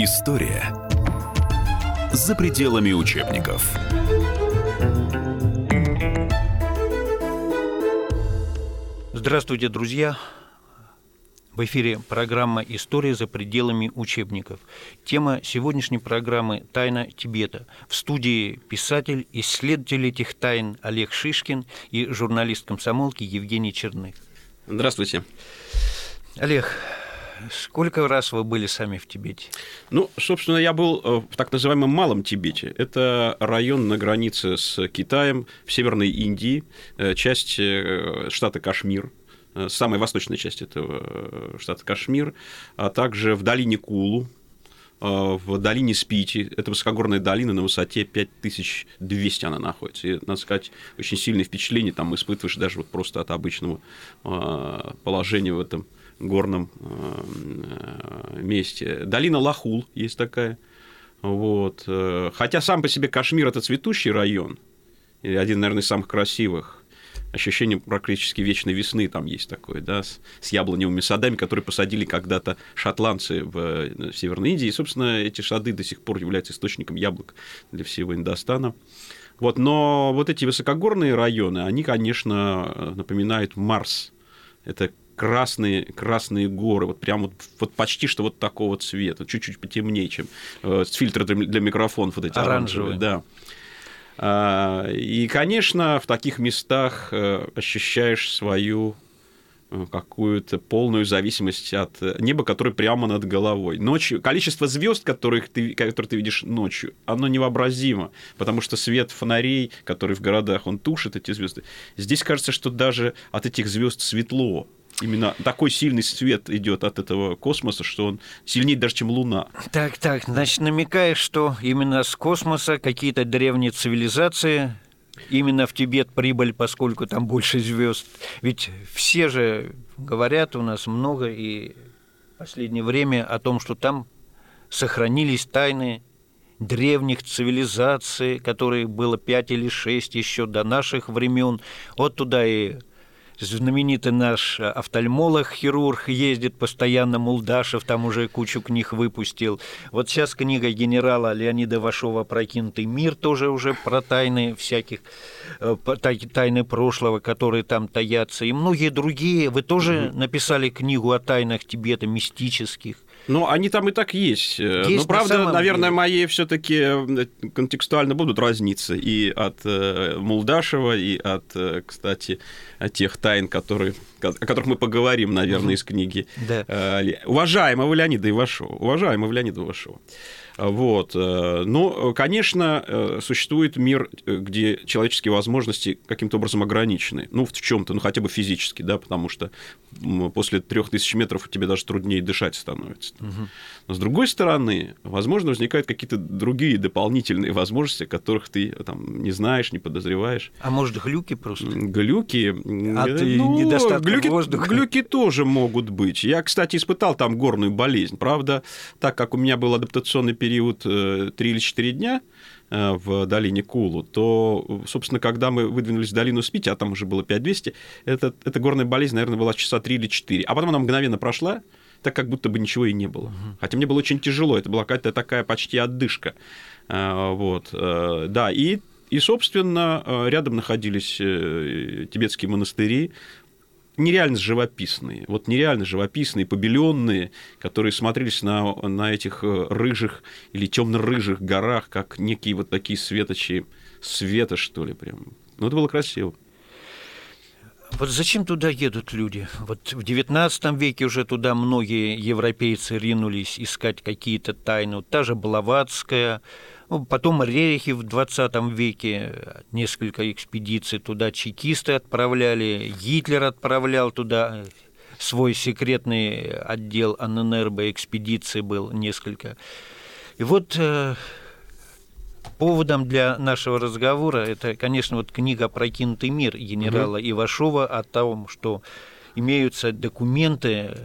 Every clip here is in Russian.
История за пределами учебников. Здравствуйте, друзья! В эфире программа «История за пределами учебников». Тема сегодняшней программы «Тайна Тибета». В студии писатель, исследователь этих тайн Олег Шишкин и журналист комсомолки Евгений Черных. Здравствуйте. Олег, сколько раз вы были сами в Тибете? Ну, собственно, я был э, в так называемом Малом Тибете. Это район на границе с Китаем в Северной Индии, э, часть э, штата Кашмир – самой восточной части этого штата Кашмир, а также в долине Кулу, в долине Спити. Это высокогорная долина на высоте 5200 она находится. И, надо сказать, очень сильное впечатление там испытываешь даже вот просто от обычного положения в этом горном месте. Долина Лахул есть такая. Вот. Хотя сам по себе Кашмир – это цветущий район, и один, наверное, из самых красивых ощущение практически вечной весны там есть такое, да, с, с яблоневыми садами, которые посадили когда-то шотландцы в, э, в Северной Индии. И, собственно, эти сады до сих пор являются источником яблок для всего Индостана. Вот, но вот эти высокогорные районы, они, конечно, напоминают Марс. Это красные, красные горы, вот прям вот, вот почти что вот такого цвета, чуть-чуть потемнее, чем э, фильтры для, для микрофонов вот эти оранжевые. оранжевые да. А, и, конечно, в таких местах э, ощущаешь свою э, какую-то полную зависимость от неба, которое прямо над головой. Ночью количество звезд, которых ты, которые ты видишь ночью, оно невообразимо, потому что свет фонарей, который в городах, он тушит эти звезды. Здесь кажется, что даже от этих звезд светло именно такой сильный свет идет от этого космоса, что он сильнее даже, чем Луна. Так, так, значит, намекаешь, что именно с космоса какие-то древние цивилизации именно в Тибет прибыль, поскольку там больше звезд. Ведь все же говорят у нас много и в последнее время о том, что там сохранились тайны древних цивилизаций, которые было пять или шесть еще до наших времен. Вот туда и знаменитый наш офтальмолог, хирург, ездит постоянно, Мулдашев там уже кучу книг выпустил. Вот сейчас книга генерала Леонида Вашова «Прокинутый мир» тоже уже про тайны всяких, э, тайны прошлого, которые там таятся. И многие другие. Вы тоже написали книгу о тайнах Тибета, мистических. Ну, они там и так есть. Э, есть Но, правда, на наверное, деле. мои все-таки э, контекстуально будут разниться и от э, Мулдашева, и от, э, кстати, тех тайн, которые, о которых мы поговорим, наверное, из книги да. э, уважаемого Леонида Ивашова. Уважаемого Леонида Ивашова. Вот. Э, но, конечно, э, существует мир, э, где человеческие возможности каким-то образом ограничены. Ну, в чем-то, ну, хотя бы физически, да, потому что после трех тысяч метров тебе даже труднее дышать становится. Угу. Но, с другой стороны, возможно, возникают какие-то другие дополнительные возможности, о которых ты там не знаешь, не подозреваешь. А может, глюки просто? Глюки... От ну, недостатка глюки, воздуха? Глюки тоже могут быть. Я, кстати, испытал там горную болезнь. Правда, так как у меня был адаптационный период период 3 э, или 4 дня э, в долине Кулу, то, собственно, когда мы выдвинулись в долину Спити, а там уже было 5200, это, эта горная болезнь, наверное, была часа 3 или 4. А потом она мгновенно прошла, так как будто бы ничего и не было. Хотя мне было очень тяжело, это была какая-то такая почти отдышка. Э, вот, да, и и, собственно, рядом находились тибетские монастыри, нереально живописные, вот нереально живописные, побеленные, которые смотрелись на, на этих э, рыжих или темно-рыжих горах, как некие вот такие светочи света, что ли, прям. Ну, это было красиво. Вот зачем туда едут люди? Вот в XIX веке уже туда многие европейцы ринулись искать какие-то тайны. Вот та же Блаватская, потом Рерихи в 20 веке, несколько экспедиций туда чекисты отправляли, Гитлер отправлял туда свой секретный отдел АННРБ, экспедиции был несколько. И вот э, поводом для нашего разговора это, конечно, вот книга «Прокинутый мир» генерала угу. Ивашова о том, что имеются документы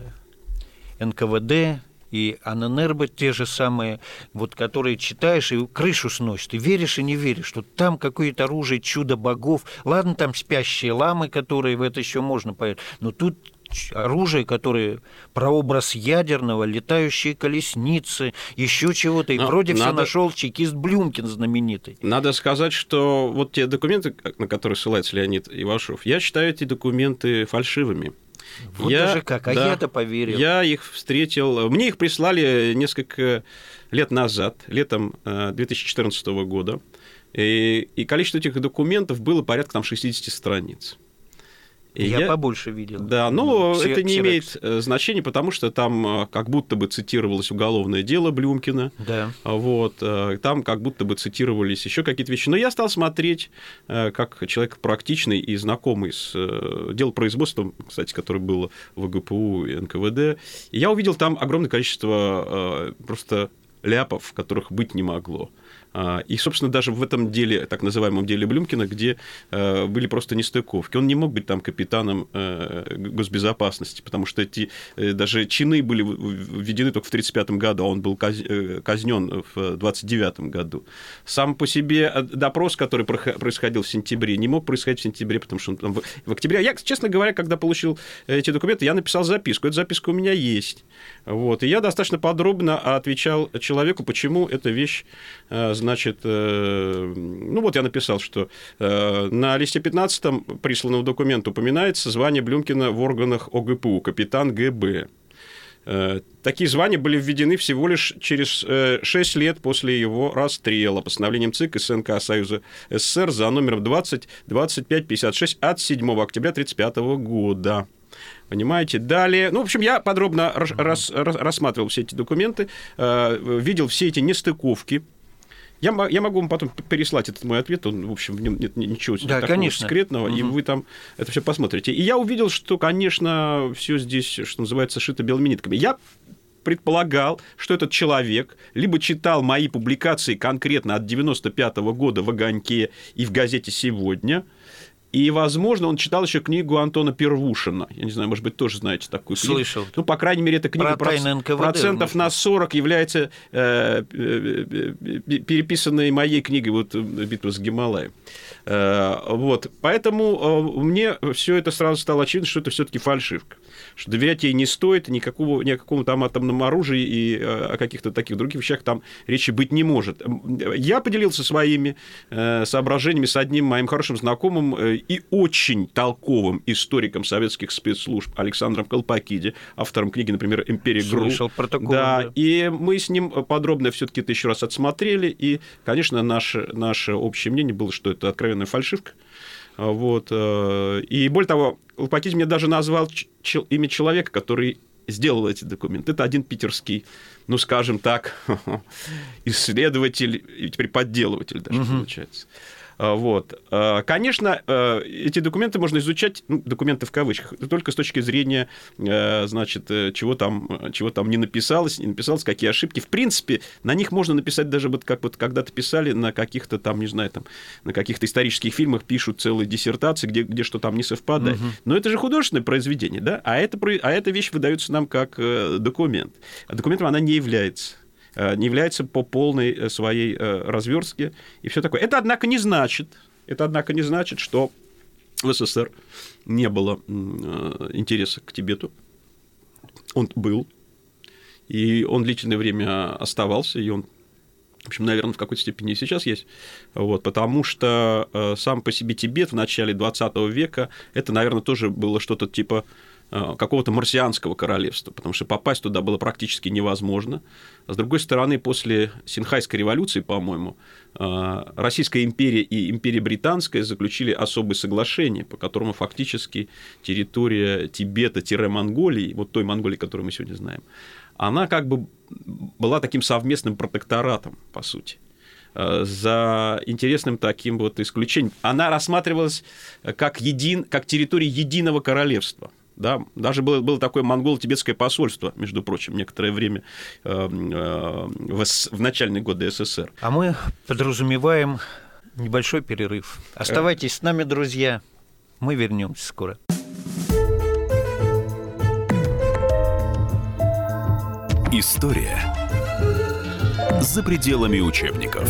НКВД, и АННРБ те же самые, вот которые читаешь и крышу сносит. Ты веришь и не веришь, что там какое-то оружие, чудо богов. Ладно, там спящие ламы, которые в это еще можно поверить, но тут оружие, которое прообраз ядерного, летающие колесницы, еще чего-то. И Но вроде надо... все нашел чекист Блюмкин знаменитый. Надо сказать, что вот те документы, на которые ссылается Леонид Ивашов, я считаю эти документы фальшивыми. Вот я, даже как, а да, я-то поверил. Я их встретил, мне их прислали несколько лет назад, летом 2014 года, и, и количество этих документов было порядка там 60 страниц. И я, я побольше видел. Да, но Все, это не имеет э, значения, потому что там э, как будто бы цитировалось уголовное дело Блюмкина. Да. Вот, э, там как будто бы цитировались еще какие-то вещи. Но я стал смотреть, как человек практичный и знакомый с делопроизводством, кстати, которое было в ГПУ и НКВД. И я увидел там огромное количество просто ляпов, которых быть не могло. А, и, собственно, даже в этом деле, так называемом деле Блюмкина, где э, были просто нестыковки, он не мог быть там капитаном э, госбезопасности, потому что эти э, даже чины были введены только в 1935 году, а он был казнен в 1929 году. Сам по себе допрос, который происходил в сентябре, не мог происходить в сентябре, потому что он там в октябре. Я, честно говоря, когда получил эти документы, я написал записку. Эта записка у меня есть. Вот. И я достаточно подробно отвечал человеку, почему эта вещь значит, э, ну вот я написал, что э, на листе 15 присланного документа упоминается звание Блюмкина в органах ОГПУ, капитан ГБ. Э, такие звания были введены всего лишь через 6 лет после его расстрела постановлением ЦИК СНК Союза СССР за номером 20 25 56 от 7 октября 1935 года. Понимаете? Далее, ну, в общем, я подробно рас, рас, рассматривал все эти документы, видел все эти нестыковки, я, я могу вам потом переслать этот мой ответ, он, в общем, в нем нет ничего да, такого конечно. секретного, угу. и вы там это все посмотрите. И я увидел, что, конечно, все здесь, что называется, шито белыми нитками. Я предполагал, что этот человек либо читал мои публикации конкретно от 95 -го года в «Огоньке» и в газете «Сегодня», и, возможно, он читал еще книгу Антона Первушина. Я не знаю, может быть, тоже знаете такую книгу. Слышал. Ну, по крайней мере, эта книга Про НКВД, процентов на 40 является э, э, э, переписанной моей книгой вот «Битва с Гималаем». Э, вот. Поэтому э, мне все это сразу стало очевидно, что это все-таки фальшивка что доверять ей не стоит, никакого, ни о каком там атомном оружии и э, о каких-то таких других вещах там речи быть не может. Я поделился своими э, соображениями с одним моим хорошим знакомым э, и очень толковым историком советских спецслужб Александром Колпакиди, автором книги, например, «Империя ГРУ». Слышал протокол. Да, да, и мы с ним подробно все таки это еще раз отсмотрели, и, конечно, наше, наше общее мнение было, что это откровенная фальшивка, вот. Э, и более того, Лопатизм мне даже назвал имя человека, который сделал эти документы. Это один питерский, ну, скажем так, исследователь и теперь подделыватель даже угу. получается. А, вот. А, конечно, а, эти документы можно изучать, ну, документы в кавычках, только с точки зрения, значит, э, чего там, чего там не написалось, не написалось, какие ошибки. В принципе, на них можно написать даже вот как вот когда-то писали на каких-то там, не знаю, там, на каких-то исторических фильмах пишут целые диссертации, где, где что там не совпадает. Угу. Но это же художественное произведение, да? А, это, а эта вещь выдается нам как э, документ. А документом она не является. Э, не является по полной э, своей э, разверстке и все такое. Это, однако, не значит, это, однако, не значит, что в СССР не было интереса к Тибету. Он был, и он длительное время оставался, и он в общем, наверное, в какой-то степени и сейчас есть. Вот, потому что сам по себе Тибет в начале 20 века это, наверное, тоже было что-то типа Э, какого-то марсианского королевства, потому что попасть туда было практически невозможно. С другой стороны, после Синхайской революции, по-моему, э, Российская империя и империя Британская заключили особое соглашение, по которому фактически территория Тибета-Монголии, вот той Монголии, которую мы сегодня знаем, она как бы была таким совместным протекторатом, по сути э, за интересным таким вот исключением. Она рассматривалась как, един, как территория единого королевства – да, даже было, было такое монголо-тибетское посольство, между прочим, некоторое время э, э, в, в начальные годы СССР. А мы подразумеваем небольшой перерыв. Оставайтесь с нами, друзья. Мы вернемся скоро. История за пределами учебников.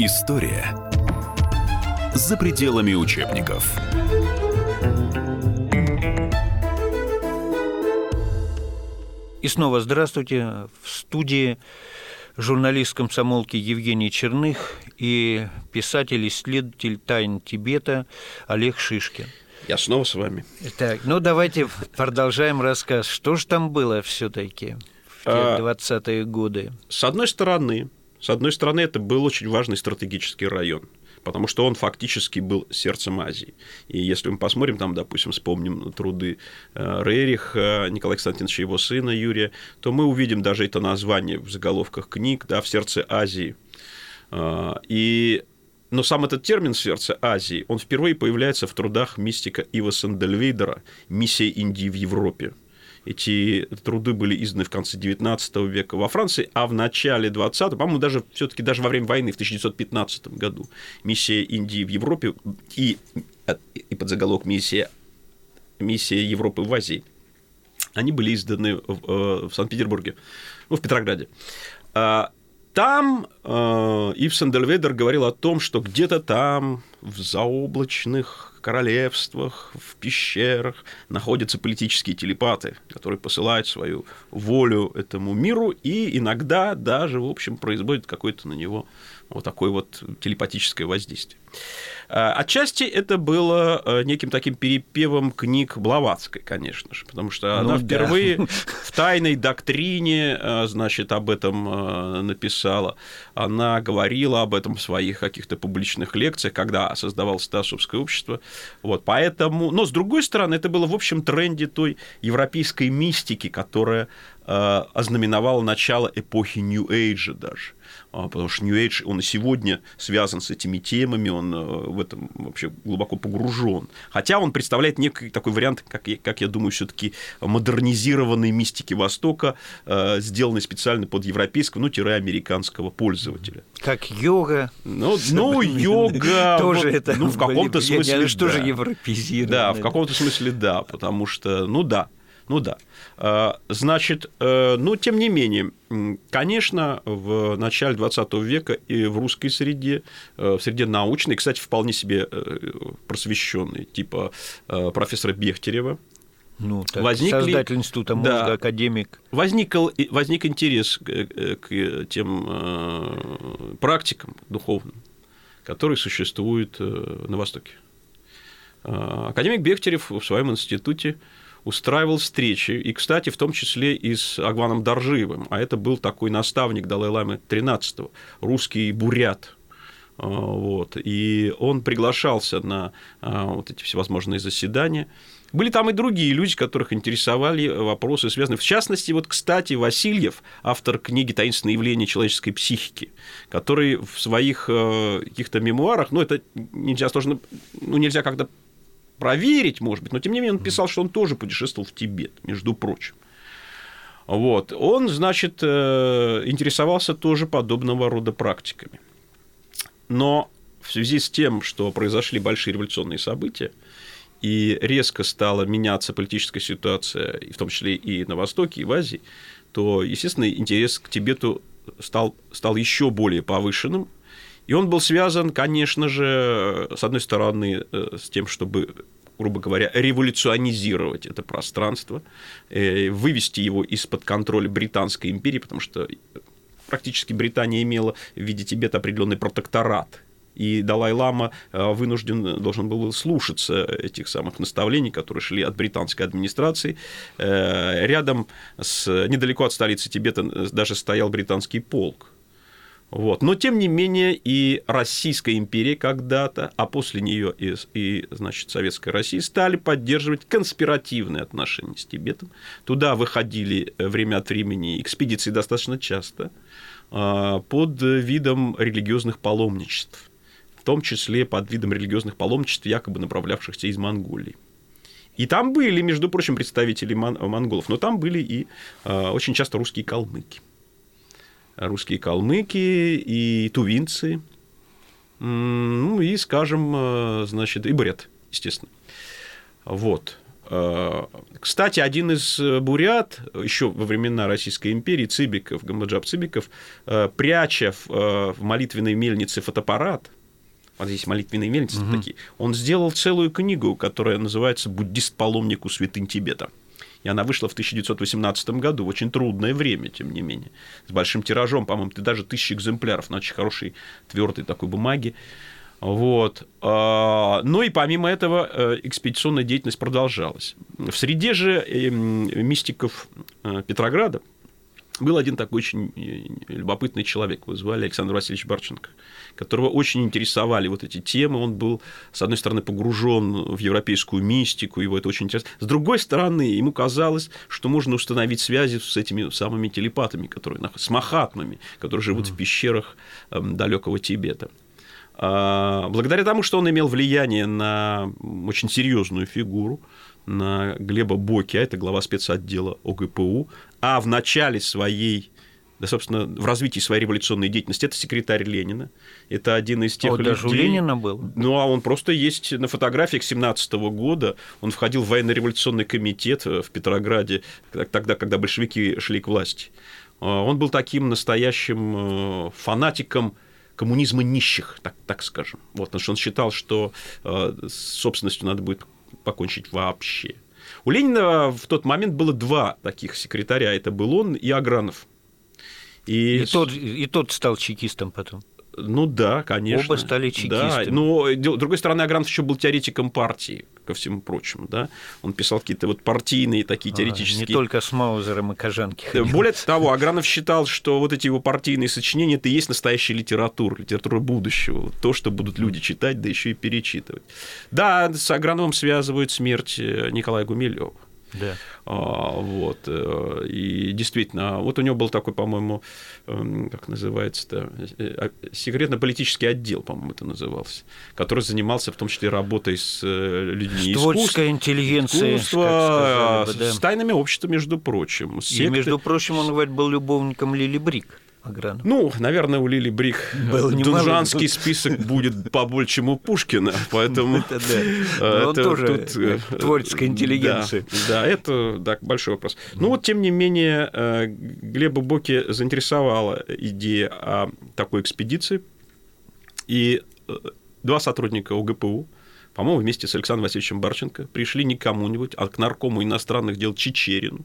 История за пределами учебников. И снова здравствуйте. В студии журналист комсомолки Евгений Черных и писатель-исследователь тайн Тибета Олег Шишкин. Я снова с вами. Так, ну давайте продолжаем рассказ. Что же там было все-таки в те А, 20-е годы? С одной стороны, с одной стороны, это был очень важный стратегический район, потому что он фактически был сердцем Азии. И если мы посмотрим, там, допустим, вспомним труды э, Рериха, Николая Константиновича, его сына Юрия, то мы увидим даже это название в заголовках книг, да, в сердце Азии. А, И но сам этот термин «сердце Азии», он впервые появляется в трудах мистика Ива Сандельвейдера «Миссия Индии в Европе». Эти труды были изданы в конце XIX века во Франции, а в начале XX, по-моему, даже все-таки даже во время войны в 1915 году миссия Индии в Европе и, и под заголовок миссия, миссия Европы в Азии, они были изданы в, э, в Санкт-Петербурге, ну, в Петрограде. Там э, Ив Сандельведер говорил о том, что где-то там, в заоблачных королевствах, в пещерах находятся политические телепаты, которые посылают свою волю этому миру и иногда даже, в общем, производят какое-то на него вот такое вот телепатическое воздействие. А, Отчасти это было э, неким таким перепевом книг Блаватской, конечно же, потому что Ну она да. впервые в тайной доктрине, э, значит, об этом э, написала. Она говорила об этом в своих каких-то публичных лекциях, когда создавалось Стасовское общество. Вот, поэтому... Но, с другой стороны, это было в общем тренде той европейской мистики, которая ознаменовала начало эпохи Нью-Эйджа даже. А, Потому что New Age, он и сегодня связан с этими темами, он э, в этом вообще глубоко погружен. Хотя он представляет некий такой вариант, как я, как я думаю, все-таки модернизированной мистики Востока, э, сделанной специально под европейского, ну, тире американского пользователя. Как йога. Ну, ну йога... Тоже это Ну, в каком-то смысле, Что же европезировано? Да, в каком-то смысле да, потому что, ну да, ну да. А, Значит, э, но тем не менее, конечно, в начале 20 века и в русской среде, э, в среде научной, кстати, вполне себе э, просвещенной, типа профессора Бехтерева, Ну, так, возникли- создатель института мозга, Да. академик. возник, возник интерес к, к тем практикам духовным, которые существуют на Востоке. Э, Академик Бехтерев в своем институте устраивал встречи, и, кстати, в том числе и с Агваном Доржиевым, а это был такой наставник Далай-Ламы XIII, русский бурят, Э, вот, и он приглашался на э, вот эти всевозможные заседания. Были там и другие люди, которых интересовали вопросы, связанные... В частности, вот, кстати, Васильев, автор книги «Таинственные явления человеческой психики», который в своих э, каких-то мемуарах, ну, это нельзя сложно, ну, нельзя как-то проверить, может быть, но тем не менее он писал, что он тоже путешествовал в Тибет, между прочим. Вот. Он, значит, э, интересовался тоже подобного рода практиками. Но в связи с тем, что произошли большие революционные события, и резко стала меняться политическая ситуация, в том числе и на Востоке, и в Азии, то, естественно, интерес к Тибету стал, стал еще более повышенным. И он был связан, конечно же, с одной стороны, э, с тем, чтобы грубо говоря, революционизировать это пространство, э, вывести его из-под контроля Британской империи, потому что практически Британия имела в виде Тибета определенный протекторат. И Далай-Лама э, вынужден должен был слушаться этих самых наставлений, которые шли от британской администрации. Э, Рядом, с, недалеко от столицы Тибета, даже стоял британский полк. Вот. Но, тем не менее, и Российская империя когда-то, а после нее и, и значит, Советская Россия стали поддерживать конспиративные отношения с Тибетом. Туда выходили время от времени экспедиции достаточно часто а, под видом религиозных паломничеств. том числе под видом религиозных паломничеств, якобы направлявшихся из Монголии. И там были, между прочим, представители мон- монголов, но там были и э, очень часто русские калмыки. Русские калмыки и тувинцы, ну и, скажем, э, значит, и бурят, естественно. Вот. Э, кстати, один из бурят, еще во времена Российской империи, Цыбиков, Гамаджаб Цыбиков, э, пряча в молитвенной мельнице фотоаппарат, вот здесь молитвенные мельницы угу. такие, он сделал целую книгу, которая называется «Буддист-паломник у святынь Тибета». И она вышла в 1918 году, в очень трудное время, тем не менее. С большим тиражом, по-моему, ты даже тысячи экземпляров на очень хорошей твердой такой бумаге. Вот. А, ну и помимо этого э, экспедиционная деятельность продолжалась. В среде же эм, мистиков э, Петрограда был один такой очень э, любопытный человек, его звали Александр Васильевич Барченко, которого очень интересовали вот эти темы. Он был, с одной стороны, погружен в европейскую мистику, его это очень интересно. С другой стороны, ему казалось, что можно установить связи с этими самыми телепатами, которые, с махатмами, которые живут mm-hmm. в пещерах эм, далекого Тибета. А, благодаря тому, что он имел влияние на очень серьезную фигуру, на Глеба Боки, а это глава спецотдела ОГПУ, а в начале своей да, собственно, в развитии своей революционной деятельности. Это секретарь Ленина. Это один из тех а людей... даже у Ленина был? Ну, а он просто есть на фотографиях 17 года. Он входил в военно-революционный комитет в Петрограде, тогда, когда большевики шли к власти. А, он был таким настоящим э, фанатиком коммунизма нищих, так, так скажем. Вот, потому что он считал, что э, с собственностью надо будет покончить вообще. У Ленина в тот момент было два таких секретаря. Это был он и Агранов. И, и, тот, и тот стал чекистом потом. Ну да, конечно. Оба стали чекистами. Да, но, с другой стороны, Агранов еще был теоретиком партии, ко всему прочему, да. Он писал какие-то вот партийные такие теоретические... А, не только с Маузером и Кожанки. Более того, Агранов считал, что вот эти его партийные сочинения это и есть настоящая литература, литература будущего, то, что будут люди читать, да еще и перечитывать. Да, с Аграновым связывают смерть э, Николая Гумилева. Да. А, вот. Э, и действительно, вот у него был такой, по-моему, эм, как называется-то, э, а, секретно-политический отдел, по-моему, это назывался, который занимался в том числе работой с э, людьми с творческой интеллигенцией, искусства, бы, да. с тайными обществами, между прочим. Секты. И, между прочим, он, говорит, был любовником Лили Брик. Агранов. Ну, наверное, у Лили Брик Был дунжанский список будет побольше, чем у Пушкина, поэтому... Это да. Он тоже э, творческая интеллигенция. Да, это большой вопрос. Ну вот, тем не менее, э, Глеба Боки заинтересовала идея о такой экспедиции, и э, два сотрудника ОГПУ, по-моему, вместе с Александром Васильевичем Барченко пришли не кому-нибудь, а к наркому иностранных дел Чечерину,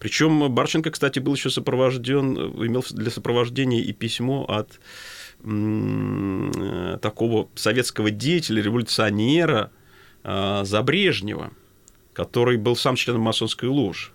причем Барченко, кстати, был еще сопровожден, имел для сопровождения и письмо от такого советского деятеля, революционера а, Забрежнева, который был сам членом масонской ложи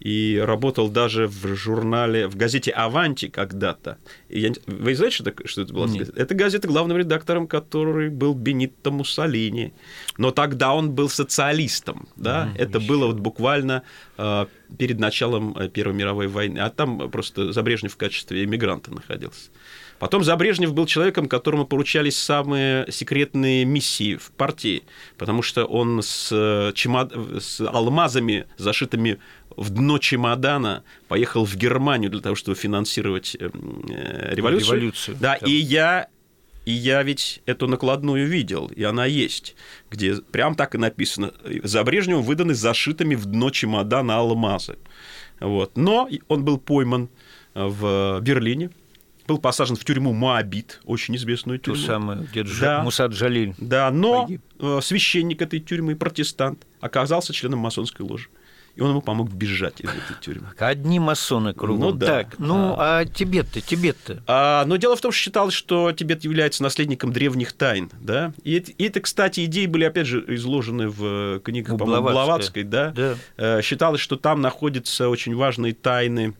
и работал даже в журнале, в газете «Аванти» когда-то. Я, вы знаете, что, что это была? Нет. Это газета, главным редактором который был Бенитто Муссолини. Но тогда он был социалистом. Да? Mm, это было вот буквально э, перед началом э, Первой мировой войны. А там просто Забрежнев в качестве эмигранта находился. Потом Забрежнев был человеком, которому поручались самые секретные миссии в партии, потому что он с, э, чемод... с алмазами, зашитыми в дно чемодана поехал в Германию для того, чтобы финансировать э, э, революцию. революцию. Да, да, и я и я ведь эту накладную видел, и она есть, где прям так и написано. За Брежневым выданы зашитыми в дно чемодана алмазы. Вот. Но он был пойман в Берлине, был посажен в тюрьму Моабит, очень известную тюрьму. Ту самую, где да, Мусад Джалиль Да, но погиб. Э, священник этой тюрьмы, протестант, оказался членом масонской ложи и он ему помог бежать из этой тюрьмы. Одни масоны кругом. Ну, да. Так, ну, а, а Тибет-то, Тибет-то? А, но дело в том, что считалось, что Тибет является наследником древних тайн, да, и это, и это кстати, идеи были, опять же, изложены в книгах, по-моему, Блаватской, да? да. Э, считалось, что там находятся очень важные тайны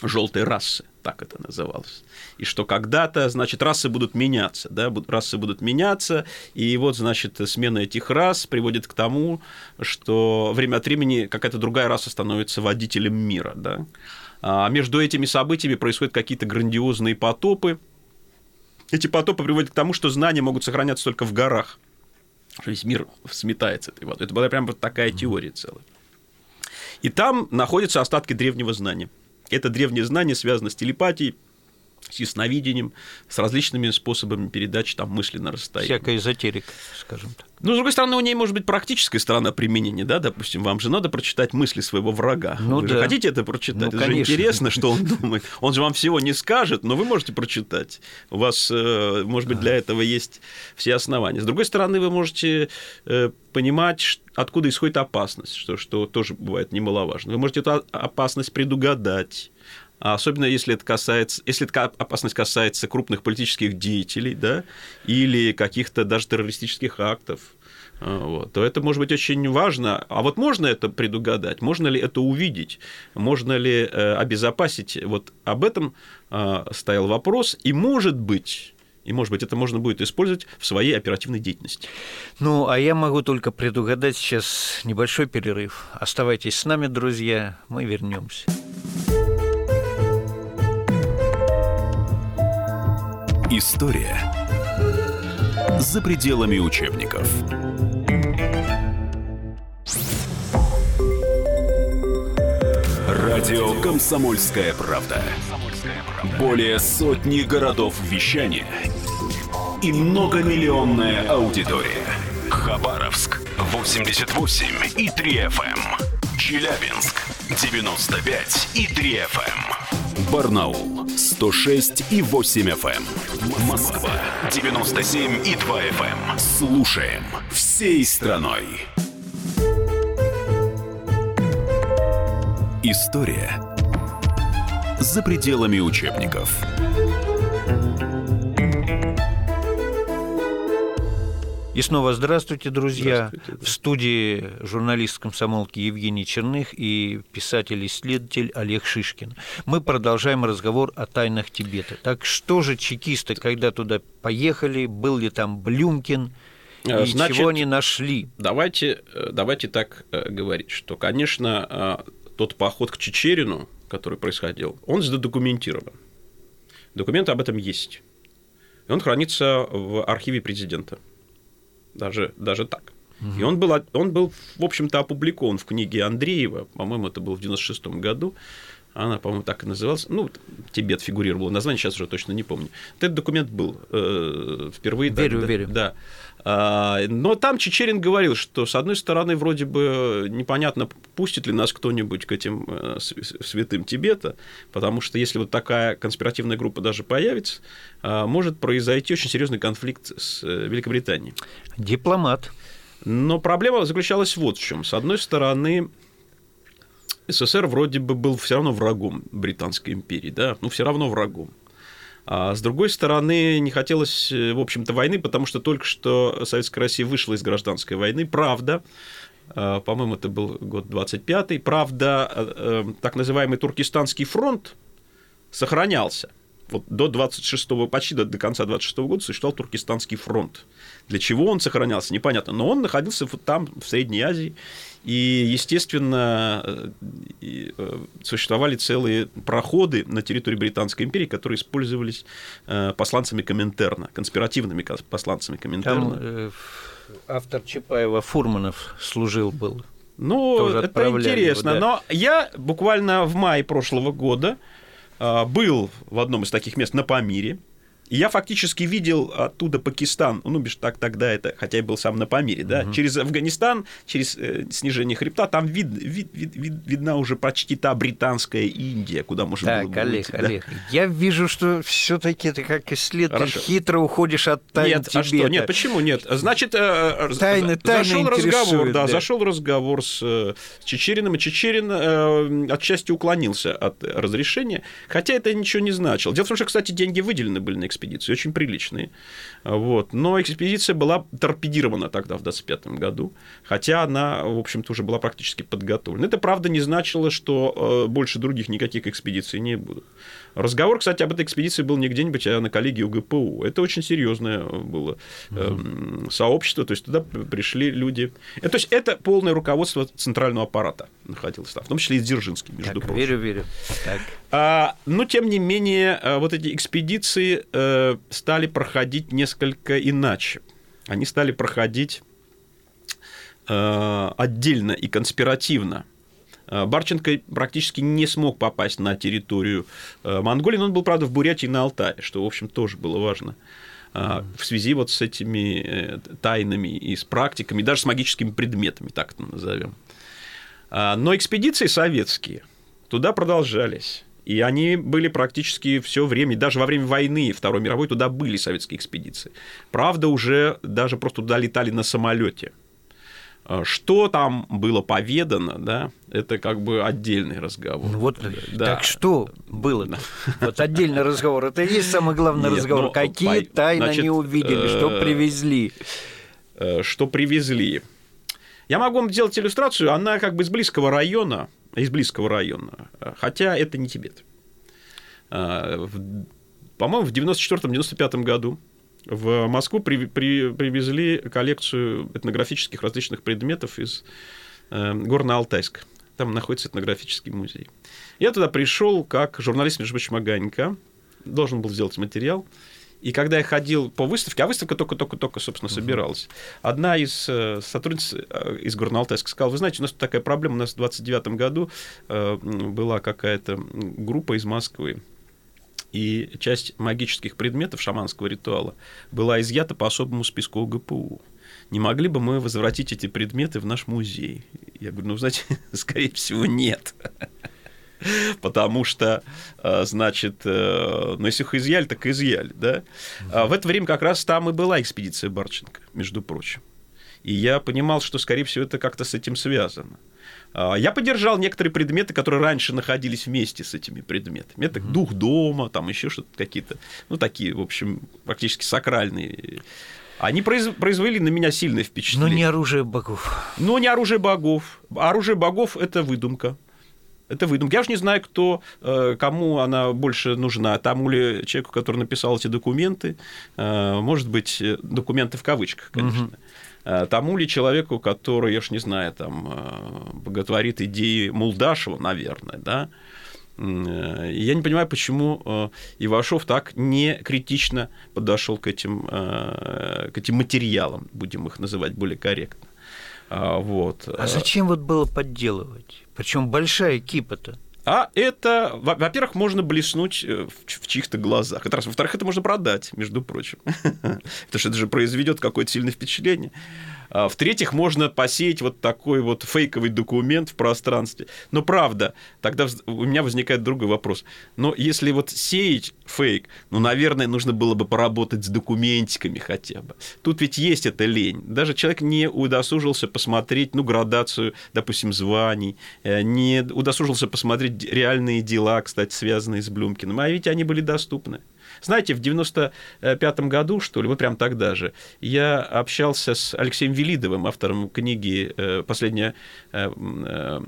желтой расы, так это называлось. И что когда-то, значит, расы будут меняться, да, расы будут меняться, и вот, значит, смена этих рас приводит к тому, что время от времени какая-то другая раса становится водителем мира, да. А между этими событиями происходят какие-то грандиозные потопы, Эти потопы приводят к тому, что знания могут сохраняться только в горах. Весь мир сметается этой водой. Это была прям вот такая теория целая. И там находятся остатки древнего знания. Это древнее знание связано с телепатией, с ясновидением, с различными способами передачи там, мысли на расстоянии. Всякая эзотерика, скажем так. Ну, с другой стороны, у ней может быть практическая сторона применения, да, допустим, вам же надо прочитать мысли своего врага. Ну, вы да. же хотите это прочитать? Ну, это же конечно. интересно, что он думает. Он же вам всего не скажет, но вы можете прочитать. У вас, э, может быть, для этого есть все основания. С другой стороны, вы можете э, понимать, откуда исходит опасность, что, что тоже бывает немаловажно. Вы можете эту опасность предугадать. А Особенно если это касается, если эта опасность касается крупных политических деятелей, да, или каких-то даже террористических актов, а, вот, то это может быть очень важно. А вот можно это предугадать? Можно ли это увидеть? Можно ли э, обезопасить? Вот об этом а, стоял вопрос. И может быть, и может быть, это можно будет использовать в своей оперативной деятельности. Ну, а я могу только предугадать сейчас небольшой перерыв. Оставайтесь с нами, друзья, мы вернемся. История за пределами учебников. Радио Комсомольская правда". Более сотни городов вещания и многомиллионная аудитория. Хабаровск 88 и 3 FM. Челябинск 95 и 3 FM. Барнаул 106 и 8 FM. Москва 97 и 2 FM. Слушаем всей страной. История за пределами учебников. И снова здравствуйте, друзья. Здравствуйте, да. В студии журналист комсомолки Евгений Черных и писатель-исследователь Олег Шишкин. Мы продолжаем разговор о тайнах Тибета. Так что же чекисты, когда туда поехали, был ли там Блюмкин, Э, и значит, чего они нашли? Давайте, э, давайте так э, говорить, что, конечно, э, тот поход к Чечерину, который происходил, он задокументирован. Документы об этом есть. И он хранится в архиве президента. Даже, даже так. И он был, он был, в общем-то, опубликован в книге Андреева, по-моему, это было в 96 году, она, по-моему, так и называлась. Ну, Тибет фигурировало название, сейчас уже точно не помню. Этот документ был э, впервые. Верю, да, верю. Да. А, но там Чечерин говорил, что, с одной стороны, вроде бы непонятно, пустит ли нас кто-нибудь к этим э, святым Тибета, потому что если вот такая конспиративная группа даже появится, а, может произойти очень серьезный конфликт с э, Великобританией. Дипломат. Но проблема заключалась вот в чем. С одной стороны, СССР вроде бы был все равно врагом Британской империи, да, ну все равно врагом. А с другой стороны, не хотелось, э, в общем-то, войны, потому что только что Советская Россия вышла из гражданской войны. Правда, э, по-моему, это был год 25-й, правда, э, так называемый Туркестанский фронт сохранялся. Вот до 26 почти до, до конца 26 года существовал Туркестанский фронт. Для чего он сохранялся, непонятно. Но он находился вот там, в Средней Азии. И, естественно, э, э, существовали целые проходы на территории Британской империи, которые использовались э, посланцами Коминтерна, конспиративными посланцами Коминтерна. Там э, автор Чапаева Фурманов служил был. Ну, это интересно. его, да. Но я буквально в мае прошлого года был в одном из таких мест на Памире. И я фактически видел оттуда Пакистан, ну, бишь так тогда это, хотя я был сам на Памире, да, через Афганистан, через э, снижение хребта, там вид, вид- вид- вид- видна уже почти та британская Индия, куда можно было Так, бы Олег, выйти, да. Олег, я вижу, что все-таки ты как исследователь Хорошо. хитро уходишь от тайн Нет, а что? Тибета. Нет, почему нет? Значит, э, э, Тайны- за- тайны зашел разговор, да, да. зашел разговор с э, с Чечериным, и Чечерин э, отчасти уклонился от разрешения, хотя это ничего не значило. Дело в том, что, кстати, деньги выделены были на экспедицию, очень приличные. Вот. Но экспедиция была торпедирована тогда, в 25 году, хотя она, в общем-то, уже была практически подготовлена. Это, правда, не значило, что э, больше других никаких экспедиций не будет. Разговор, кстати, об этой экспедиции был не где-нибудь, а на коллегии УГПУ. Это очень серьезное было эм, сообщество, то есть туда пришли люди. Э, То есть это полное руководство центрального аппарата находилось там, в том числе и Дзержинский, между Так, прочим. верю, верю. Так. А, но, тем не менее, а, вот эти экспедиции э, стали проходить несколько иначе. Они стали проходить э, отдельно и конспиративно. Э, Барченко практически не смог попасть на территорию э, Монголии, но он был, правда, в Бурятии и на Алтае, что, в общем, тоже было важно э, в связи вот с этими тайнами и с практиками, даже с магическими предметами, так это назовем. Но экспедиции советские туда продолжались. И они были практически все время, даже во время войны Второй мировой туда были советские экспедиции. Правда, уже даже просто туда летали на самолете. А, что там было поведано, да, это как бы отдельный разговор. Ну вот, да. так что было? Вот отдельный разговор. Это и есть самый главный Нет, разговор. Ну, Какие по... тайны Значит, они увидели, что э, привезли? Э, что привезли? Я могу вам сделать иллюстрацию. Она как бы из близкого района, из близкого района, хотя это не Тибет. По-моему, в 94-95 году в Москву при, при, привезли коллекцию этнографических различных предметов из э, Горно-Алтайска. Там находится этнографический музей. Я туда пришел как журналист, между прочим. Должен был сделать материал. И когда я ходил по выставке, а выставка только-только-только, собственно, собиралась, одна из э, сотрудниц э, из Горно-Алтайска сказала, вы знаете, у нас такая проблема, у нас в 29 году э, была какая-то группа из Москвы, и часть магических предметов шаманского ритуала была изъята по особому списку ОГПУ. Не могли бы мы возвратить эти предметы в наш музей? Я говорю, ну, знаете, скорее всего, нет. Потому что, э, значит, э, ну, если их изъяли, так изъяли, да? А в это время как раз там и была экспедиция Барченко, между прочим. И я понимал, что, скорее всего, это как-то с этим связано. А, я поддержал некоторые предметы, которые раньше находились вместе с этими предметами. Это дух дома, там еще что-то какие-то, ну, такие, в общем, практически сакральные. Они произвели на меня сильное впечатление. Но не оружие богов. Но не оружие богов. Оружие богов – это выдумка. Это выдумка. Я же не знаю, кто, э, кому она больше нужна. Тому ли человеку, который написал эти документы, э, может быть, э, документы в кавычках, конечно. Угу. Э, тому ли человеку, который, я ж не знаю, там, э, боготворит идеи Мулдашева, наверное, да, э, я не понимаю, почему Ивашов так не критично подошел к этим, к этим материалам, будем их называть более корректно. А, вот. А зачем вот было подделывать? Причем большая кипа-то. А это, во-первых, можно блеснуть э, в чьих-то глазах. Это раз. Во-вторых, это можно продать, между прочим. Потому что это же произведет какое-то сильное впечатление. А, в-третьих, можно посеять вот такой вот фейковый документ в пространстве. Но правда, тогда у меня возникает другой вопрос. Но если вот сеять фейк, ну, наверное, нужно было бы поработать с документиками хотя бы. Тут ведь есть эта лень. Даже человек не удосужился посмотреть, ну, градацию, допустим, званий, э, не удосужился посмотреть реальные дела, кстати, связанные с Блюмкиным, а ведь они были доступны. Знаете, в 95 году, что ли, вот прям тогда же, я общался с Алексеем Велидовым, автором книги э, «Последняя, э, э,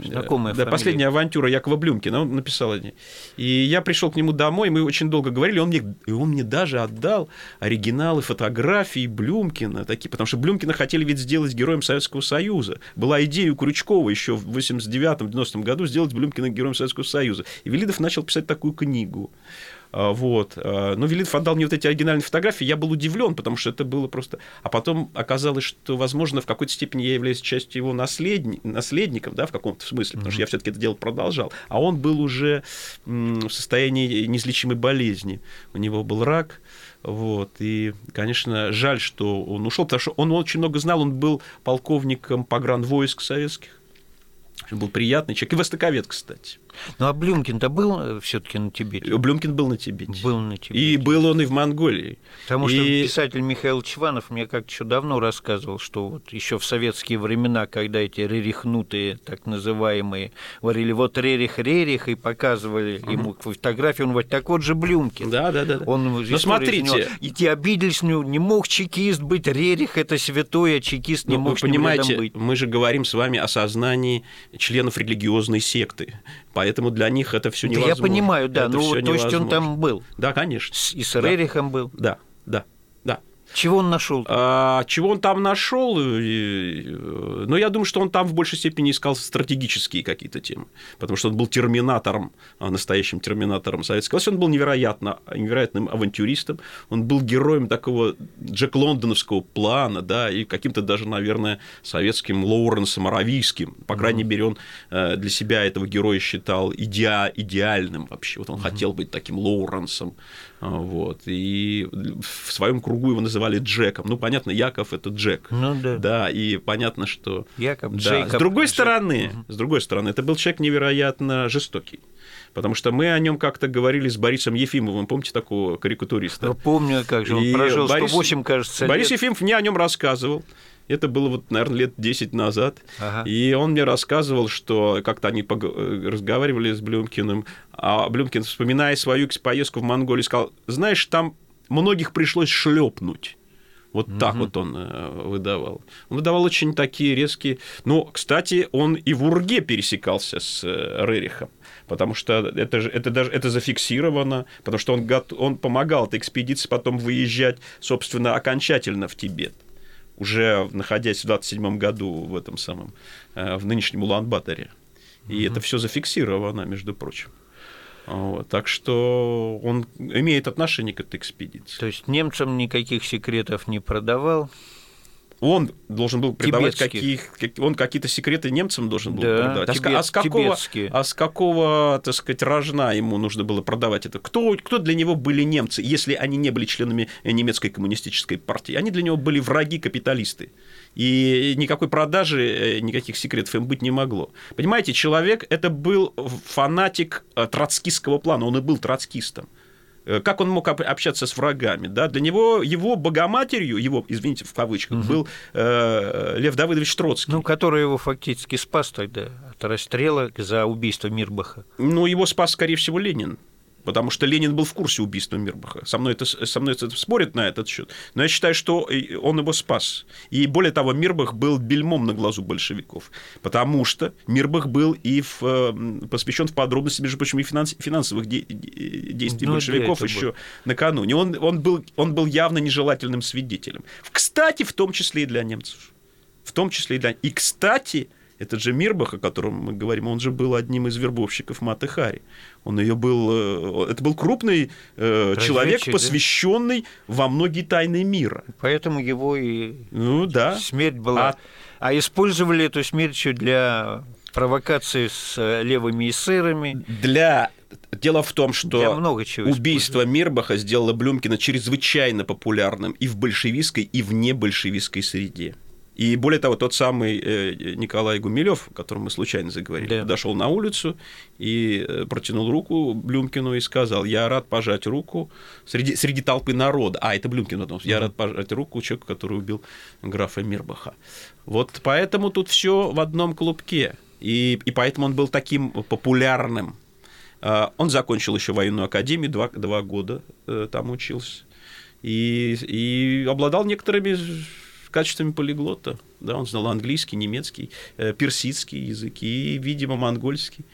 да, «Последняя авантюра Якова Блюмкина». Он написал о ней. И я пришел к нему домой, мы очень долго говорили, он мне, и он мне даже отдал оригиналы фотографий Блюмкина, такие, потому что Блюмкина хотели ведь сделать героем Советского Союза. Была идея у Крючкова еще в 89-90 году сделать Блюмкина героем Советского Союза. И Велидов начал писать такую книгу. А, вот. А, но Велитов отдал мне вот эти оригинальные фотографии, я был удивлен, потому что это было просто... А потом оказалось, что, возможно, в какой-то степени я являюсь частью его наследни... наследником, да, в каком-то смысле, потому что я все таки это дело продолжал. А он был уже в состоянии неизлечимой болезни. У него был рак, вот. И, конечно, жаль, что он ушел, потому что он очень много знал, он был полковником погранвойск советских. Он был приятный человек. И востоковед, кстати. Ну а Блюмкин-то был э, все-таки на Тибете? Блюмкин был на Тибете. Был на Тибете. И был он и в Монголии. Потому и... что писатель Михаил Чванов мне как-то еще давно рассказывал, что вот еще в советские времена, когда эти рерихнутые, так называемые, говорили, вот Рерих, Рерих, и показывали угу. ему фотографию, он говорит, так вот же Блюмкин. Да, да, да. Он, Но смотрите. Него, и те обиделись, ну, не мог чекист быть, Рерих это святой, а чекист не ну, мог вы понимаете, быть. мы же говорим с вами о сознании членов религиозной секты. Поэтому для них это все невозможно. Да я понимаю, да, это ну то есть он там был. Да, конечно. И с Рерихом был. Да, да, да. Чего он нашел? А, чего он там нашел? Ну, я думаю, что он там в большей степени искал стратегические какие-то темы, потому что он был терминатором, а, настоящим терминатором Советского. Он был невероятно, невероятным авантюристом, он был героем такого Джек Лондоновского плана, да, и каким-то даже, наверное, советским Лоуренсом Аравийским. По крайней мере, он э, для себя этого героя считал идеа, идеальным вообще. Вот он хотел быть таким Лоуренсом. Вот. И в своем кругу его называли Джеком. Ну, понятно, Яков это Джек. Ну да. Да, и понятно, что. Яков, да. Джейкоб, С другой Джек. стороны, с другой стороны, это был человек невероятно жестокий. Потому что мы о нем как-то говорили с Борисом Ефимовым, помните такого карикатуриста? Я помню, как же он И прожил Борис- 108, кажется, Борис лет. Ефимов мне о нем рассказывал. Это было, вот, наверное, лет 10 назад. Ага. И он мне рассказывал, что как-то они пог- э, разговаривали с Блюмкиным, а Блюмкин, вспоминая свою поездку в Монголию, сказал, знаешь, там многих пришлось шлепнуть. Вот так вот он э, выдавал. Он выдавал очень такие резкие... Ну, кстати, он и в Урге пересекался с э, Рерихом, потому что это, же, это, даже, это зафиксировано, потому что он, он помогал этой экспедиции потом выезжать, собственно, окончательно в Тибет уже находясь в 27 году в этом самом, э, в нынешнем Улан-Баторе. И это все зафиксировано, между прочим. Вот. Так что он имеет отношение к этой экспедиции. То есть немцам никаких секретов не продавал. Он должен был Тибетских. каких, как- он какие-то секреты немцам должен был Да, продавать. А с- тибет- а, с какого, тибетские. а с какого, так сказать, рожна ему нужно было продавать это? Кто, кто для него были немцы, если они не были членами немецкой коммунистической партии? Они для него были враги капиталисты. И никакой продажи, э, никаких секретов им быть не могло. Понимаете, человек это был фанатик э, троцкистского плана, он и был троцкистом. Э, Как он мог об- общаться с врагами? Да? Для него его богоматерью, его, извините, в кавычках, был э, Лев Давыдович Троцкий. Ну, который его фактически спас тогда от расстрела за убийство Мирбаха. Ну, его спас, скорее всего, Ленин. Потому что Ленин был в курсе убийства Мирбаха. Со мной, это, со мной это спорят на этот счет. Но я считаю, что и он его спас. И более того, Мирбах был бельмом на глазу большевиков. Потому что Мирбах был и в, э, посвящен в подробности, между прочим, и финанс- финансовых де- де- действий Ну, большевиков еще накануне. Он, он, был, он был явно нежелательным свидетелем. Кстати, в том числе и для немцев. В том числе и для... И, кстати, этот же Мирбах, о котором мы говорим, он же был одним из вербовщиков Маты Хари. Он ее был... э, Это был крупный э, человек, Разведчик, да? посвященный во многие тайны мира. Поэтому его и Ну да. смерть была. А- А, использовали эту смерть для провокации с э, левыми эсерами. Для... Дело в том, что много чего убийство Мирбаха сделало Блюмкина чрезвычайно популярным и в большевистской, и в небольшевистской среде. И более того, тот самый э, Николай Гумилев, о котором мы случайно заговорили, Да. подошел на улицу и э, протянул руку Блюмкину и сказал, я рад пожать руку среди, среди толпы народа. А, это Блюмкин, потом, я рад пожать руку человеку, который убил графа Мирбаха. Вот поэтому тут все в одном клубке. И, и поэтому он был таким популярным. А, Он закончил еще военную академию, два, два года э, там учился. И, и обладал некоторыми качествами полиглота. Да, он знал английский, немецкий, э, персидский языки и, видимо, монгольский.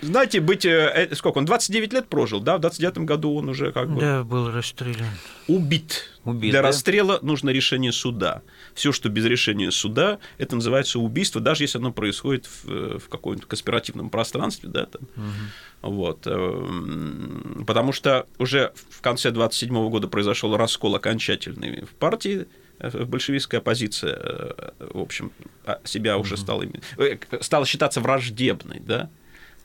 Знаете, быть... э, э, Сколько? Он 29 лет прожил, да? В 29 году он уже как бы Да, был расстрелян. убит. Убит, Для да? расстрела нужно решение суда. Все, что без решения суда, это называется убийство, даже если оно происходит в, э, в каком-то конспиративном пространстве, да, там. Вот. эм, Потому что уже в конце 27 года произошел раскол окончательный в партии, большевистская оппозиция, э, в общем, а, себя уже стала, э, стала считаться враждебной, да,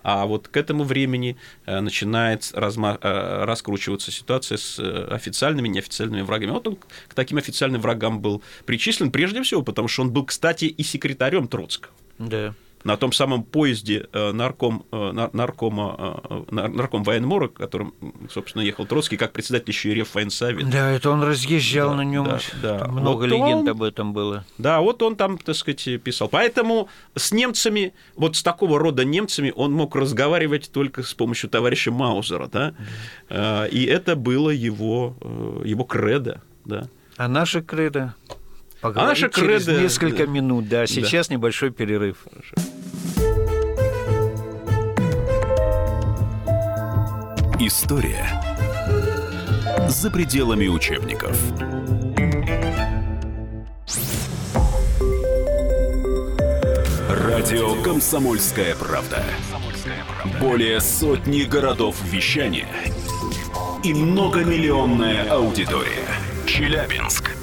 а вот к этому времени э, начинает разма- э, раскручиваться ситуация с э, официальными и неофициальными врагами. Вот он к таким официальным врагам был причислен прежде всего, потому что он был, кстати, и секретарем Троцкого Да. На том самом поезде э, нарком, э, нар- наркома, э, нар- нарком военмора, которым, собственно, ехал Троцкий, как председатель еще и Реввоенсовета. Да, это он разъезжал Да, на нем. да, да. Много Вот легенд он- об этом было. Да, вот он там, так сказать, писал. Поэтому с немцами, вот с такого рода немцами он мог разговаривать только с помощью товарища Маузера, да, Э, и это было его, его кредо, да. А наша кредо? Поговорим а наша через кредо... несколько минут, да. Сейчас да. небольшой перерыв. Хорошо. История за пределами учебников. Радио «Комсомольская правда». Более сотни городов вещания – и многомиллионная аудитория. Челябинск –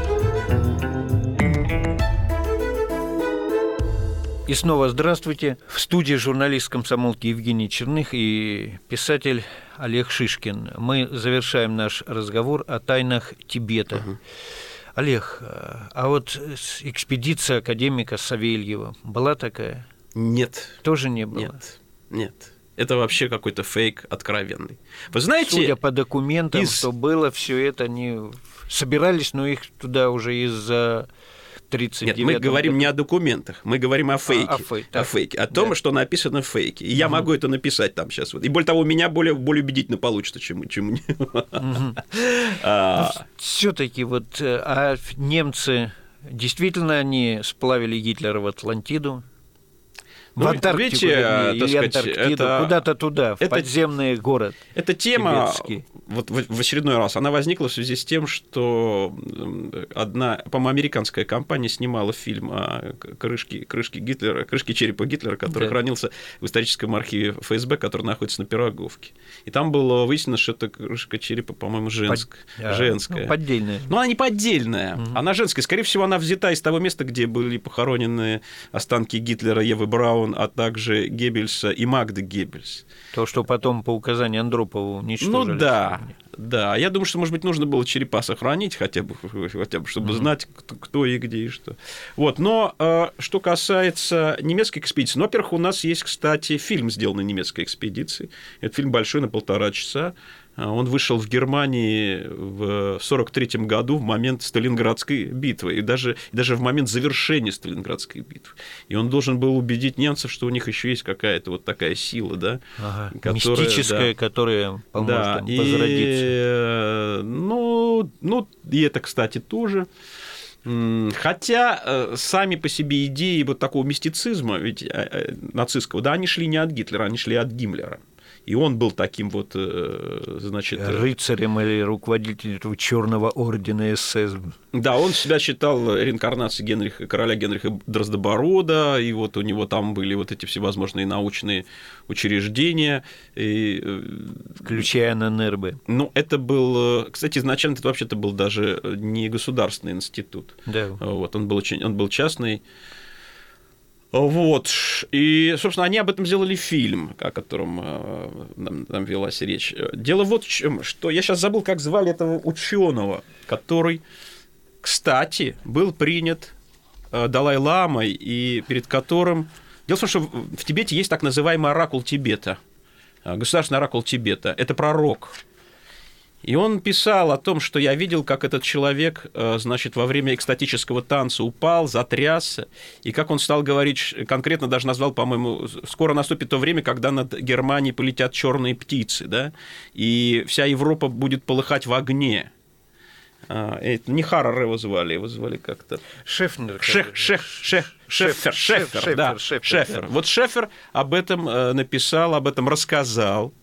И снова здравствуйте. В студии журналист комсомолки Евгений Черных и писатель Олег Шишкин. Мы завершаем наш разговор о тайнах Тибета. Угу. Олег, а вот экспедиция академика Савельева была такая? Нет. Тоже не было? Нет. Нет. Это вообще какой-то фейк откровенный. Вы знаете... Судя по документам, из... что было, все это они собирались, но их туда уже из-за 39 Нет, мы говорим не о документах, мы говорим о фейке. А, о, фей, о фейке, о том, да. что написано в фейке. И угу. я могу это написать там сейчас. И более того, у меня более, более убедительно получится, чем, чем... Угу. А... Ну, Все-таки вот э, а немцы действительно они сплавили Гитлера в Атлантиду, ну, в Антарктику, видите, вернее, или сказать, Антарктиду, это, куда-то туда, в это, подземный город. Эта тема, тибетский. вот в, в очередной раз, она возникла в связи с тем, что одна, по-моему, американская компания снимала фильм о крышке, крышке Гитлера, крышке черепа Гитлера, который да. хранился в историческом архиве ФСБ, который находится на Пироговке. И там было выяснено, что это крышка черепа, по-моему, женск, Под... А, женская. Ну, поддельная. Но она не поддельная, угу. она женская. Скорее всего, она взята из того места, где были похоронены останки Гитлера, Евы Браун, Браун, а также Геббельса и Магды Геббельс. То, что потом по указанию Андропова уничтожили. Ну да, да. Я думаю, что, может быть, нужно было черепа сохранить хотя бы, хотя бы чтобы mm-hmm. знать, кто, кто и где и что. Вот. Но э, что касается немецкой экспедиции, ну, во-первых, у нас есть, кстати, фильм, сделанный немецкой экспедицией. Это фильм большой на полтора часа. А, он вышел в Германии в 1943 году в момент Сталинградской битвы, и даже, даже в момент завершения Сталинградской битвы. И он должен был убедить немцев, что у них еще есть какая-то вот такая сила, да, ага, которая, мистическая, да, которая поможет да, им возродиться. И, э, ну, ну, и это, кстати, тоже. Хотя э, сами по себе идеи вот такого мистицизма, ведь э, нацистского, да, они шли не от Гитлера, они шли от Гиммлера. И он был таким вот, э, значит... Э, Рыцарем или руководителем этого черного ордена СС. Да, он себя считал реинкарнацией Генриха, короля Генриха Дроздоборода, и вот у него там были вот эти всевозможные научные учреждения. И... Э, Включая ННРБ. Ну, это был... Кстати, изначально это вообще-то был даже не государственный институт. Да. Вот, он был, очень, он был частный. Вот. И, собственно, они об этом сделали фильм, о котором э, нам, нам велась речь. Дело вот в чем, что я сейчас забыл, как звали этого ученого, который, кстати, был принят э, Далай-ламой, и перед которым... Дело в том, что в Тибете есть так называемый оракул Тибета, э, государственный оракул Тибета. Это пророк, и он писал о том, что я видел, как этот человек, э, значит, во время экстатического танца упал, затрясся, и как он стал говорить, конкретно даже назвал, по-моему, скоро наступит то время, когда над Германией полетят черные птицы, да, и вся Европа будет полыхать в огне. А, это не Харрер его звали, его звали как-то... Шефнер. Шех, шех, шех, Шефер, Шефер, да, Шефер. Вот Шефер об этом э, написал, об этом рассказал,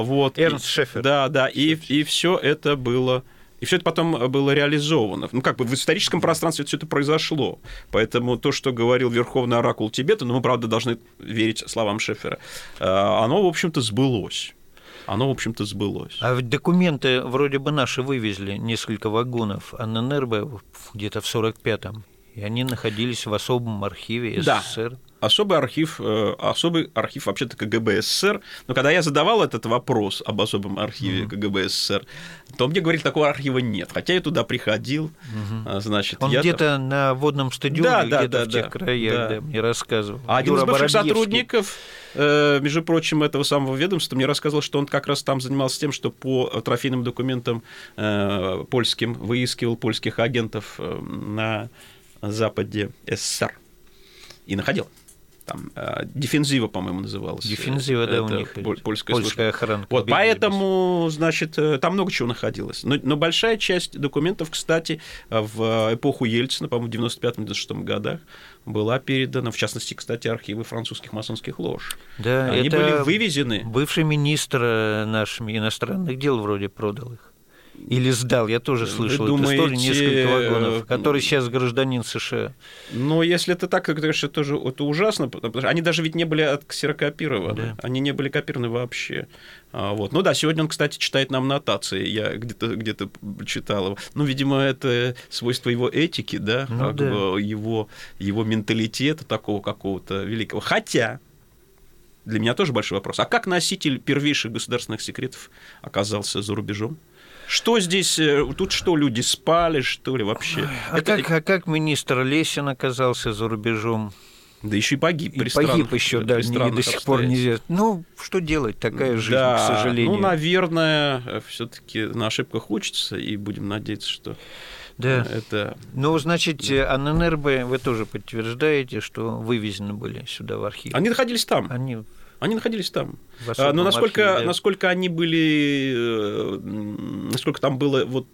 вот, Эрнст Шефер. Да, да, и, и все это было и все это потом было реализовано. Ну, как бы в историческом пространстве все это произошло. Поэтому то, что говорил Верховный Оракул Тибета, ну, мы, правда, должны верить словам Шефера, а, оно, в общем-то, сбылось. Оно, в общем-то, сбылось. А ведь документы вроде бы наши вывезли, несколько вагонов, а ННРБ где-то в 45-м. И они находились в особом архиве СССР. Да особый архив, э, особый архив вообще-то КГБ СССР. Но когда я задавал этот вопрос об особом архиве mm-hmm. КГБ СССР, то мне говорили, такого архива нет. Хотя я туда приходил, mm-hmm. значит, Он я где-то там... на водном стадионе, да, где-то да, в тех да, краях, да. да, мне рассказывал. А один из бывших сотрудников, э, между прочим, этого самого ведомства мне рассказывал, что он как раз там занимался тем, что по трофейным документам польским выискивал польских агентов на западе СССР и находил. Там, э, дефензива, по-моему, называлась. Дефензива, да, у них. Польская, польская охрана. Вот, поэтому, значит, э, там много чего находилось. Но, но большая часть документов, кстати, в эпоху Ельцина, по-моему, в 95-96 годах, была передана, в частности, кстати, архивы французских масонских лож. Да, Они это были вывезены. Бывший министр э, нашими иностранных дел вроде продал их. Или сдал, я тоже слышал Вы эту историю, думаете, несколько вагонов, э, который сейчас гражданин США. Но если это так, то, конечно, это тоже это ужасно, потому что они даже ведь не были отксерокопированы, Да. они не были копированы вообще. А, Вот. Ну да, сегодня он, кстати, читает нам нотации, я где-то где читал его. Ну, видимо, это свойство его этики, да, Ну как да. бы его, его менталитета такого какого-то великого. Хотя, для меня тоже большой вопрос, а как носитель первейших государственных секретов оказался за рубежом? Что здесь, э, тут что, люди спали, что ли, вообще? А, Это- как, а как министр Лесин оказался за рубежом? Да еще и погиб. И при погиб странных- еще, при да, не- странных до сих пор нельзя. Ну, что делать, такая жизнь, да, к сожалению. Ну, наверное, все-таки на ошибках учатся, и будем надеяться, что да. это. Ну, значит, АННРБ вы тоже подтверждаете, что вывезены были сюда в архив. Они находились там. Они Они находились там. в А, Но насколько, архиве, да. насколько они были, э, насколько там было вот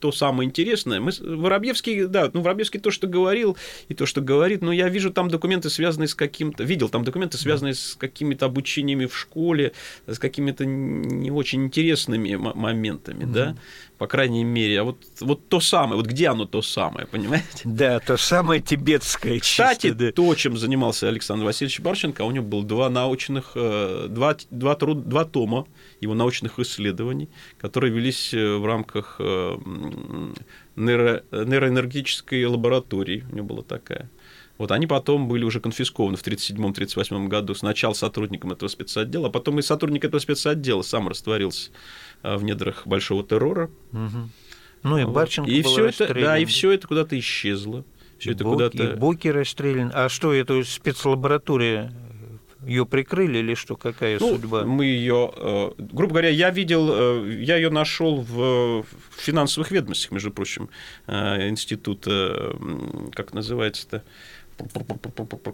то самое интересное. Мы, Воробьевский, да, ну, Воробьевский то, что говорил, и то, что говорит, но я вижу там документы, связанные с каким-то... Видел там документы, связанные с какими-то обучениями в школе, с какими-то не очень интересными моментами, да, по крайней мере. А вот, вот то самое, вот где оно то самое, понимаете? Да, то самое тибетское. Кстати, чисто, да. то, чем занимался Александр Васильевич Барченко, у него было два научных, э, два, два, труд- два тома его научных исследований, которые велись э, в рамках э, нейро- нейроэнергетической лаборатории, у него была такая. Вот они потом были уже конфискованы в 1937-1938 году. Сначала сотрудником этого спецотдела, а потом и сотрудник этого спецотдела сам растворился в недрах большого террора. Мгм. Ну и Вот. Барченко и все это, да, и все это куда-то исчезло. Все это куда-то. И Боки расстрелян. А что, эту спецлабораторию ее прикрыли или что? Какая Ну, судьба? мы ее, э, грубо говоря, я видел, э, я ее нашел в, в финансовых ведомостях, между прочим, э, института, как называется-то,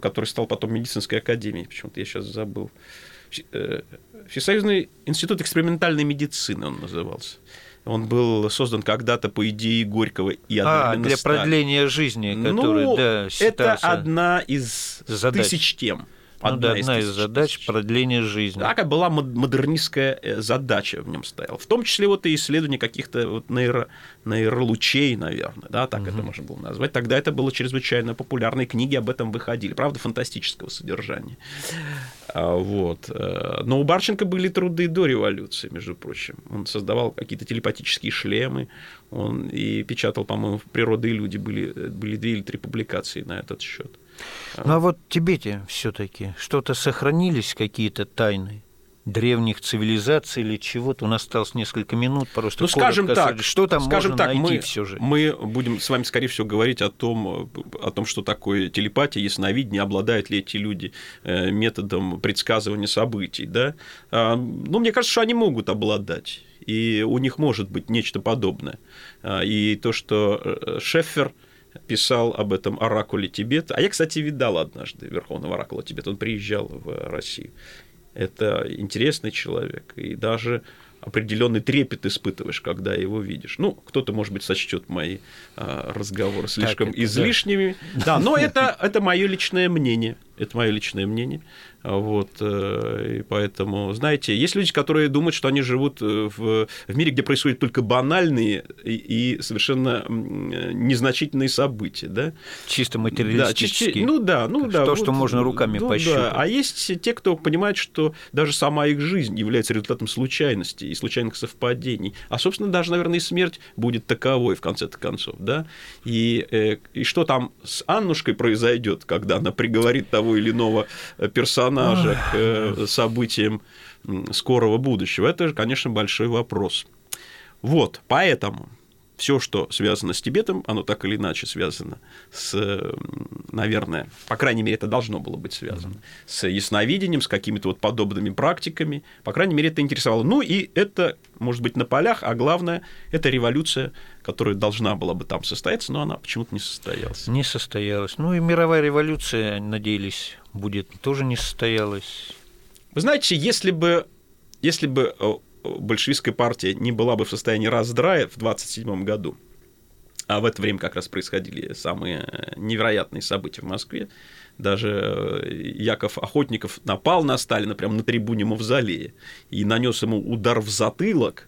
который стал потом медицинской академией, почему-то я сейчас забыл. Э, Всесоюзный институт экспериментальной медицины он назывался. Он был создан когда-то по идее Горького и А, для продления жизни, который, ну, да, это считался... одна из задач. тысяч тем. Ну да, одна из тысяч- задач тысяч. продления жизни. Такая была мод- модернистская э, задача в нем стояла. В том числе вот и исследование каких-то вот нейро, нейролучей, наверное, да, так это можно было назвать. Тогда это было чрезвычайно популярно, и книги об этом выходили. Правда, фантастического содержания. А, Вот. э, Но у Барченко были труды до революции, между прочим. Он создавал какие-то телепатические шлемы, он и печатал, по-моему, в «Природа и люди» были, э, были две или три публикации на этот счет. Ну а вот в Тибете все-таки что-то сохранились, какие-то тайны древних цивилизаций или чего-то? У нас осталось несколько минут, просто Ну, скажем коротко так, что там скажем можно так, найти мы, все же? мы будем с вами, скорее всего, говорить о том, о том, что такое телепатия, ясновидение, обладают ли эти люди э, методом предсказывания событий. Да? А, Ну, мне кажется, что они могут обладать, и у них может быть нечто подобное. А, И то, что э, Шеффер писал об этом оракуле Тибета. А я, кстати, видал однажды Верховного оракула Тибета. Он приезжал в Россию. Это интересный человек. И даже определенный трепет испытываешь, когда его видишь. Ну, кто-то, может быть, сочтет мои а, разговоры слишком это, да. излишними. Да, но это, это мое личное мнение. Это мое личное мнение. Вот, э, и поэтому, знаете, есть люди, которые думают, что они живут э, в, в мире, где происходят только банальные и, и совершенно незначительные события, да? Чисто Да, материалистически. чисти- ну да, ну да. То, что можно руками ну пощупать. да. А есть те, кто понимает, что даже сама их жизнь является результатом случайностей и случайных совпадений. А, собственно, даже, наверное, и смерть будет таковой в конце-то концов, да? И, э, и что там с Аннушкой произойдет, когда она приговорит того или иного э, персонажа к э, событиям скорого будущего, это, конечно, большой вопрос. Вот, поэтому все, что связано с Тибетом, оно так или иначе связано с, наверное, по крайней мере, это должно было быть связано с ясновидением, с какими-то вот подобными практиками. По крайней мере, это интересовало. Ну и это, может быть, на полях, а главное, это революция, которая должна была бы там состояться, но она почему-то не состоялась. Не состоялась. Ну и мировая революция, надеялись, будет тоже не состоялась. Вы знаете, если бы, если бы э, большевистская партия не была бы в состоянии раздрая в 27 году, а в это время как раз происходили самые невероятные события в Москве, даже э, Яков Охотников напал на Сталина прямо на трибуне Мавзолея и нанес ему удар в затылок,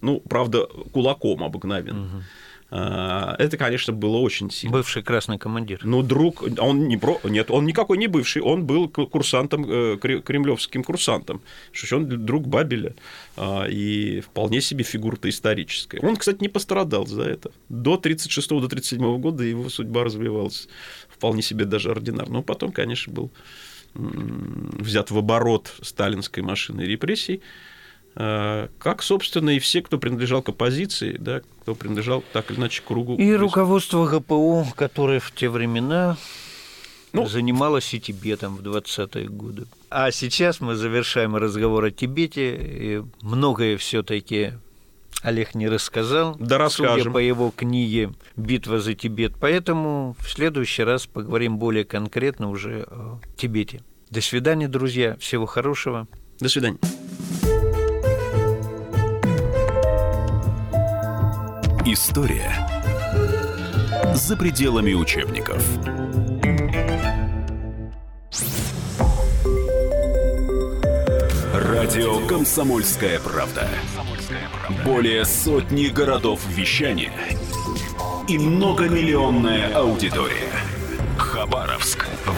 ну, правда, кулаком обыкновенно. Угу. А, это, конечно, было очень сильно. Бывший красный командир. Ну, друг, он не про... Нет, он никакой не бывший, он был курсантом, э, кремлевским курсантом. Что он друг Бабеля, а, и вполне себе фигура-то историческая. Он, кстати, не пострадал за это. До 36 до 37 года его судьба развивалась вполне себе даже ординарно. Но потом, конечно, был взят в оборот сталинской машины репрессий. Э, как, собственно, и все, кто принадлежал к оппозиции, да, кто принадлежал так или иначе кругу. И руководство ГПУ, которое в те времена ну, занималось и Тибетом в 20-е годы. А сейчас мы завершаем разговор о Тибете. И многое все-таки Олег не рассказал, да расскажем. судя по его книге «Битва за Тибет». Поэтому в следующий раз поговорим более конкретно уже о Тибете. До свидания, друзья. Всего хорошего. До свидания. История за пределами учебников. Радио Комсомольская правда". Более сотни городов вещания и многомиллионная аудитория. Хабаровск